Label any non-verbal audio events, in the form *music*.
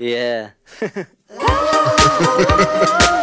Yeah. *laughs* *laughs*